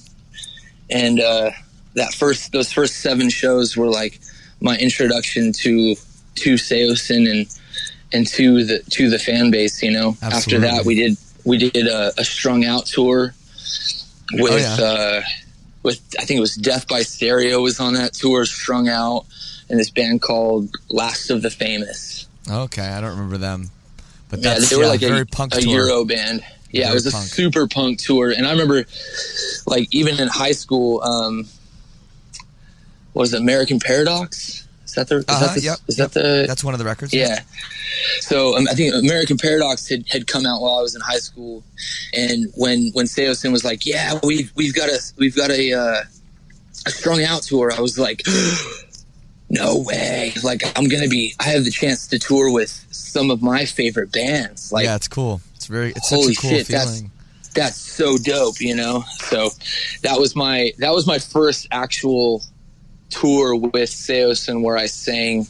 and uh that first those first seven shows were like my introduction to to Saosin and and to the to the fan base you know after that we did we did a, a strung out tour with Oh, yeah. uh with I think it was Death by Stereo was on that tour, strung out, and this band called Last of the Famous. Okay, I don't remember them, but Yeah, they were yeah, like very a, punk a tour. Euro band. Yeah, Very it was a super punk tour, and I remember, like, even in high school, um, what was it, American Paradox? Is that the? Is Uh-huh, that the? yep, is yep. that the? That's one of the records. Yeah. So um, I think American Paradox had, had come out while I was in high school, and when when Seosin was like, "Yeah, we've we've got a we've got a uh, a strung out tour," I was like, "No way!" Like I'm gonna be. I have the chance to tour with some of my favorite bands. Like yeah, it's cool. It's very. It's Holy such a cool shit, that's- that's so dope, you know. So that was my that was my first actual tour with Saosin where I sang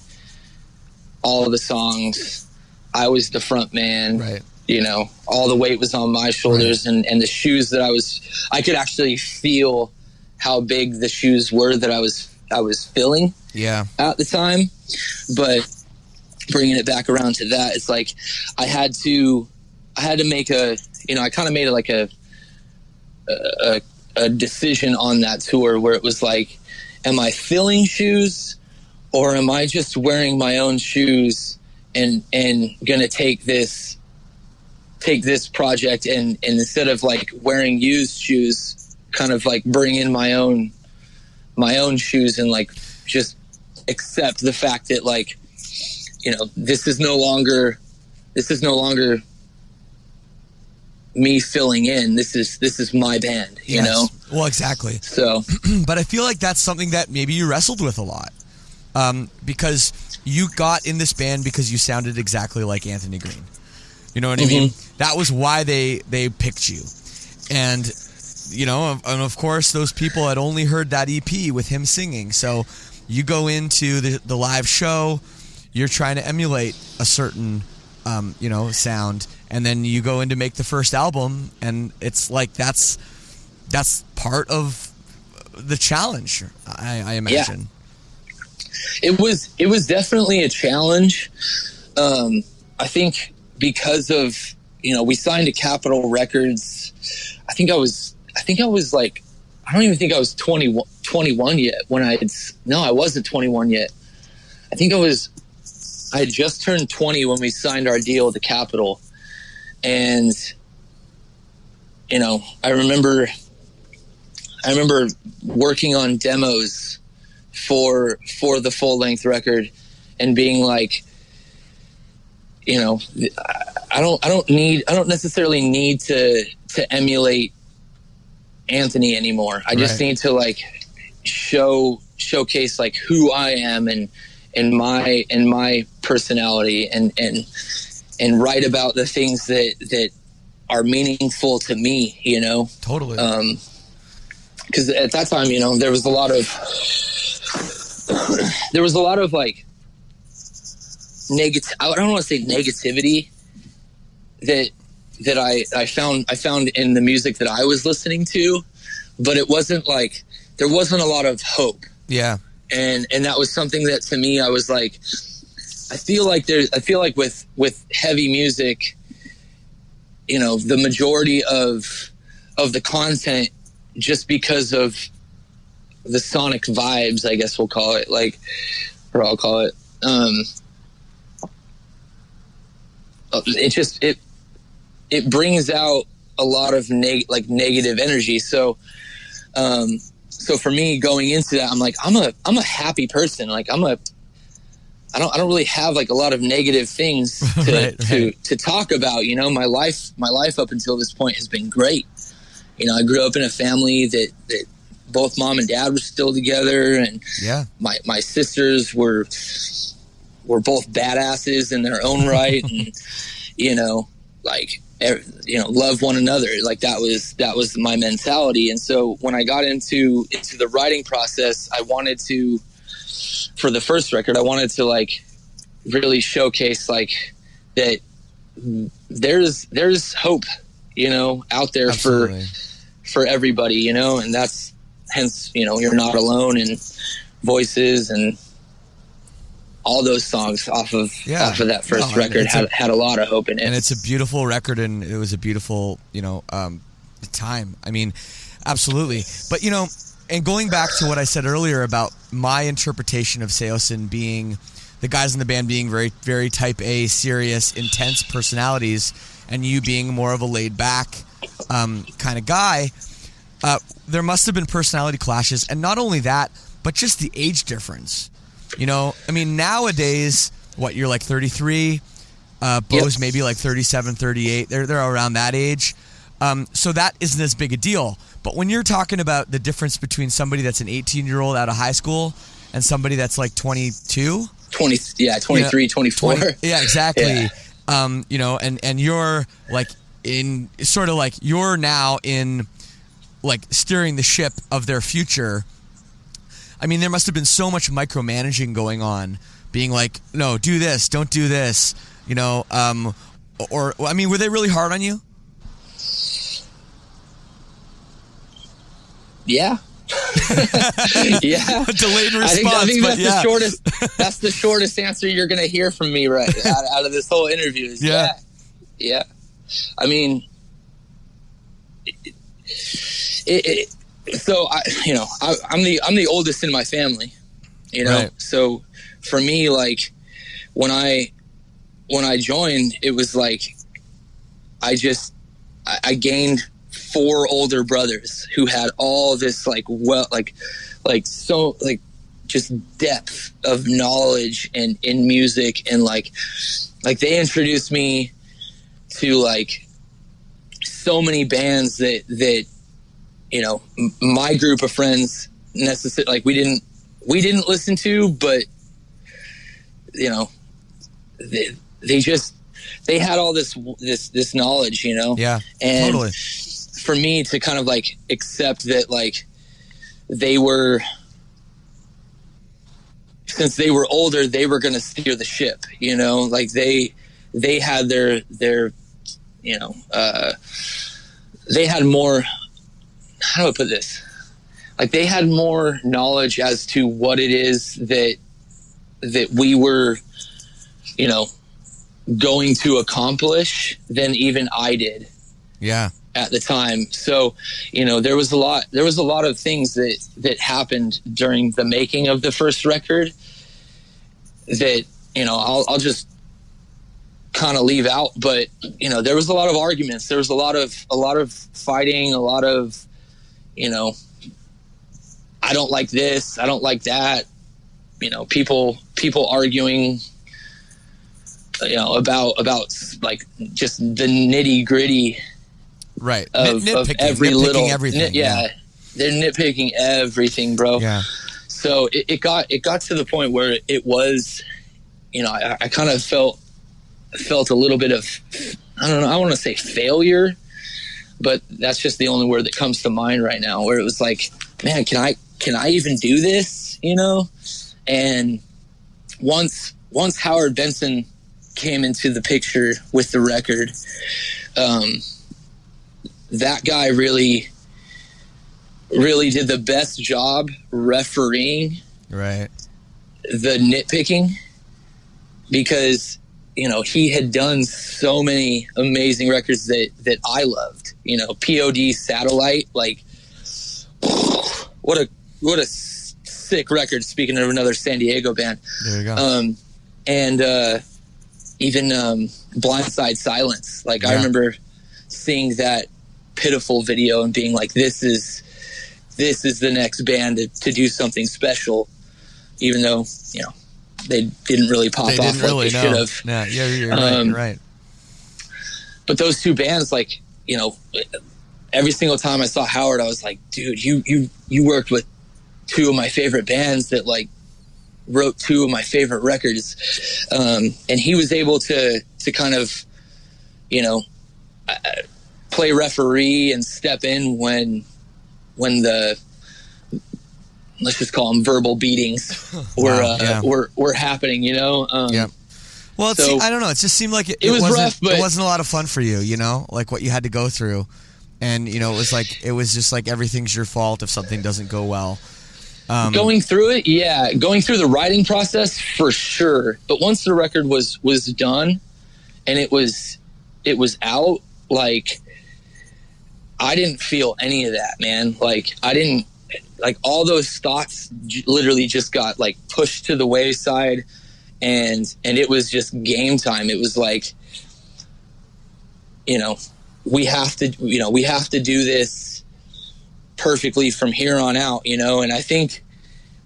all of the songs. I was the front man. Right. You know, all the weight was on my shoulders and, and the shoes that I was I could actually feel how big the shoes were that I was I was filling Yeah. at the time. But bringing it back around to that, it's like I had to, I had to make a, you know, I kind of made it like a, a, a decision on that tour where it was like, am I filling shoes, or am I just wearing my own shoes and and gonna take this, take this project and and instead of like wearing used shoes, kind of like bring in my own, my own shoes and like just accept the fact that like you know this is no longer this is no longer me filling in this is this is my band you Yes. know Well, exactly. so but I feel like that's something that maybe you wrestled with a lot, um, because you got in this band because you sounded exactly like Anthony Green. You know what I mean? That was why they they picked you, and you know, and of course, those people had only heard that EP with him singing. So you go into the the live show, you're trying to emulate a certain um, you know sound, and then you go in to make the first album, and it's like that's that's part of the challenge. I, I imagine. it was it was definitely a challenge um i think because of you know we signed to capitol records i think i was i think i was like i don't even think i was 21, 21 yet when i had no i wasn't 21 yet i think i was i had just turned 20 when we signed our deal with the capitol and you know i remember i remember working on demos for for the full length record and being like you know I don't I don't need I don't necessarily need to to emulate Anthony anymore. I just Right. need to like show showcase like who I am and and my and my personality and and and write about the things that that are meaningful to me, you know. Totally. Um, because at that time, you know, there was a lot of there was a lot of like negative. I don't want to say negativity that that I I found I found in the music that I was listening to, but it wasn't like there wasn't a lot of hope, yeah. and and that was something that to me I was like, I feel like there's I feel like with with heavy music, you know, the majority of of the content just because of the sonic vibes, I guess we'll call it, like, or I'll call it. Um, uh, it just it it brings out a lot of neg- like negative energy. So, um, so for me going into that, I'm like, I'm a I'm a happy person. Like I'm a I don't I don't really have like a lot of negative things to Right, to right. to talk about. You know, my life my life up until this point has been great. You know, I grew up in a family that that both mom and dad were still together, and Yeah. my my sisters were were both badasses in their own right, and you know, like you know, love one another. Like that was that was my mentality. And so when I got into into the writing process, I wanted to for the first record, I wanted to like really showcase like that there's there's hope, you know, out there for Absolutely. for everybody, you know, and that's hence, you know, you're not alone and voices and all those songs off of Yeah. off of that first No, record had a- had a lot of hope in it. and it's a beautiful record and it was a beautiful you know um, time i mean absolutely but you know and going back to what i said earlier about my interpretation of Saosin being the guys in the band being very very type a serious intense personalities and you being more of a laid back um, kind of guy uh, there must have been personality clashes and not only that but just the age difference you know i mean nowadays what you're like 33 uh, Bo's Yep. maybe like 37, 38. They're, they're around that age. Um, so that isn't as big a deal. But when you're talking about the difference between somebody that's an 18 year old out of high school and somebody that's like 22, 20 yeah, 23, you know, 24. 20 yeah, exactly. Yeah. Um, you know, and, and you're like in sort of like you're now in like steering the ship of their future. I mean, there must have been so much micromanaging going on, being like, no, do this, don't do this, you know, um, or, I mean, were they really hard on you? Yeah. yeah. Delayed I think, response, I think that's yeah. the shortest that's the shortest answer you're going to hear from me right out, out of this whole interview is Yeah. yeah. Yeah. I mean it, it, it, so I you know, I, I'm the I'm the oldest in my family. You know. Right. So for me like when I when I joined it was like I just I, I gained four older brothers who had all this like well like like so like just depth of knowledge and in music and like like they introduced me to like so many bands that that you know m- my group of friends necessarily like we didn't we didn't listen to but you know they, they just they had all this this this knowledge you know Yeah, and totally. For me to kind of like accept that like they were since they were older they were going to steer the ship you know? Like they they had their their you know uh they had more how do i put this? Like they had more knowledge as to what it is that that we were you know going to accomplish than even i did. Yeah. At the time. So, you know, there was a lot there was a lot of things that that happened during the making of the first record that, you know, I'll I'll just kind of leave out, but you know, there was a lot of arguments. There was a lot of a lot of fighting, a lot of, you know, I don't like this, I don't like that. You know, people people arguing you know about about like just the nitty gritty Right. of, Nit- of nitpicking- every nitpicking little everything. nit- yeah, they're nitpicking everything, bro. Yeah. So so it, it got it got to the point where it was, you know, I, I kind of felt felt a little bit of I don't know, I want to say failure, but that's just the only word that comes to mind right now. Where it was like, man, can I can I even do this? You know, and once once Howard Benson came into the picture with the record, um, that guy really really did the best job refereeing Right. the nitpicking because you know he had done so many amazing records that that I loved. You know, POD Satellite, like what a what a sick record. Speaking of another San Diego band, There you go. um, and uh, even um, Blindside Silence. Like I remember seeing that pitiful video and being like, "This is this is the next band to, to do something special," even though you know they didn't really pop they off like really they should have. Yeah, yeah, you're right. Um, You're right. But those two bands, like you know, every single time I saw Howard, I was like, "Dude, you you you worked with two of my favorite bands that like." wrote two of my favorite records um, and he was able to to kind of you know uh, play referee and step in when when the let's just call them verbal beatings were Wow, uh, yeah. were were happening you know um, Yeah. Well, it's, so- I don't know. It just seemed like it, It was wasn't, rough, but- it wasn't a lot of fun for you. You know, like what you had to go through, and you know, it was like it was just like everything's your fault if something doesn't go well. Um, going through it yeah going through the writing process for sure but once the record was was done and it was it was out like i didn't feel any of that man. Like i didn't like all those thoughts j- literally just got like pushed to the wayside and and it was just game time. It was like you know we have to you know we have to do this perfectly from here on out you know? And i think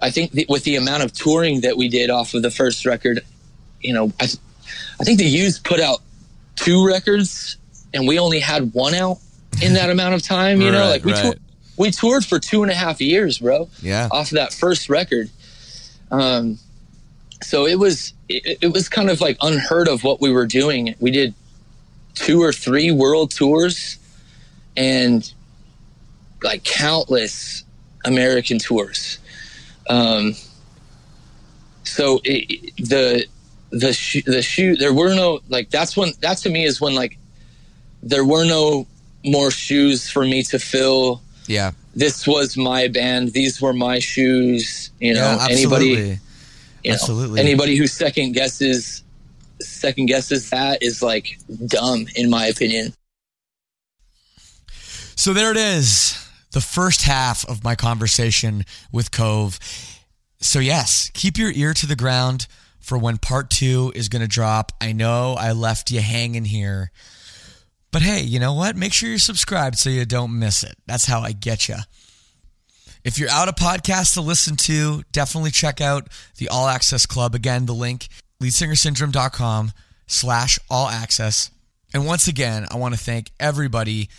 i think that with the amount of touring that we did off of the first record you know i, I think the used put out two records and we only had one out in that amount of time you know like we, right. tour- we toured for two and a half years bro Yeah. off of that first record um so it was it, it was kind of like unheard of what we were doing we did two or three world tours and like countless American tours. Um, so it, the the sh- the shoe there were no like that's when that to me is when like there were no more shoes for me to fill. yeah. This was my band. These were my shoes. You know, yeah. anybody Absolutely. know, Absolutely. anybody who second guesses second guesses that is like dumb in my opinion. So there it is, the first half of my conversation with Cove. So, yes, keep your ear to the ground for when part two is going to drop. I know I left you hanging here, but hey, you know what? Make sure you're subscribed so you don't miss it. That's how I get you. If you're out of podcasts to listen to, definitely check out the All Access Club. Again, the link, leadsingersyndrome.com slash all access. And once again, I want to thank everybody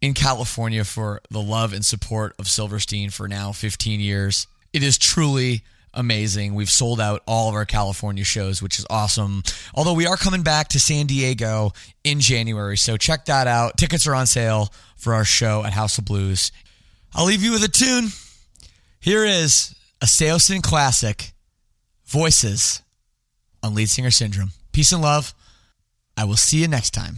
in California for the love and support of Silverstein for now 15 years. It is truly amazing. We've sold out all of our California shows, which is awesome. Although we are coming back to San Diego in January, so check that out. Tickets are on sale for our show at House of Blues. I'll leave you with a tune. Here is a Saosin classic, Voices on Lead Singer Syndrome. Peace and love. I will see you next time.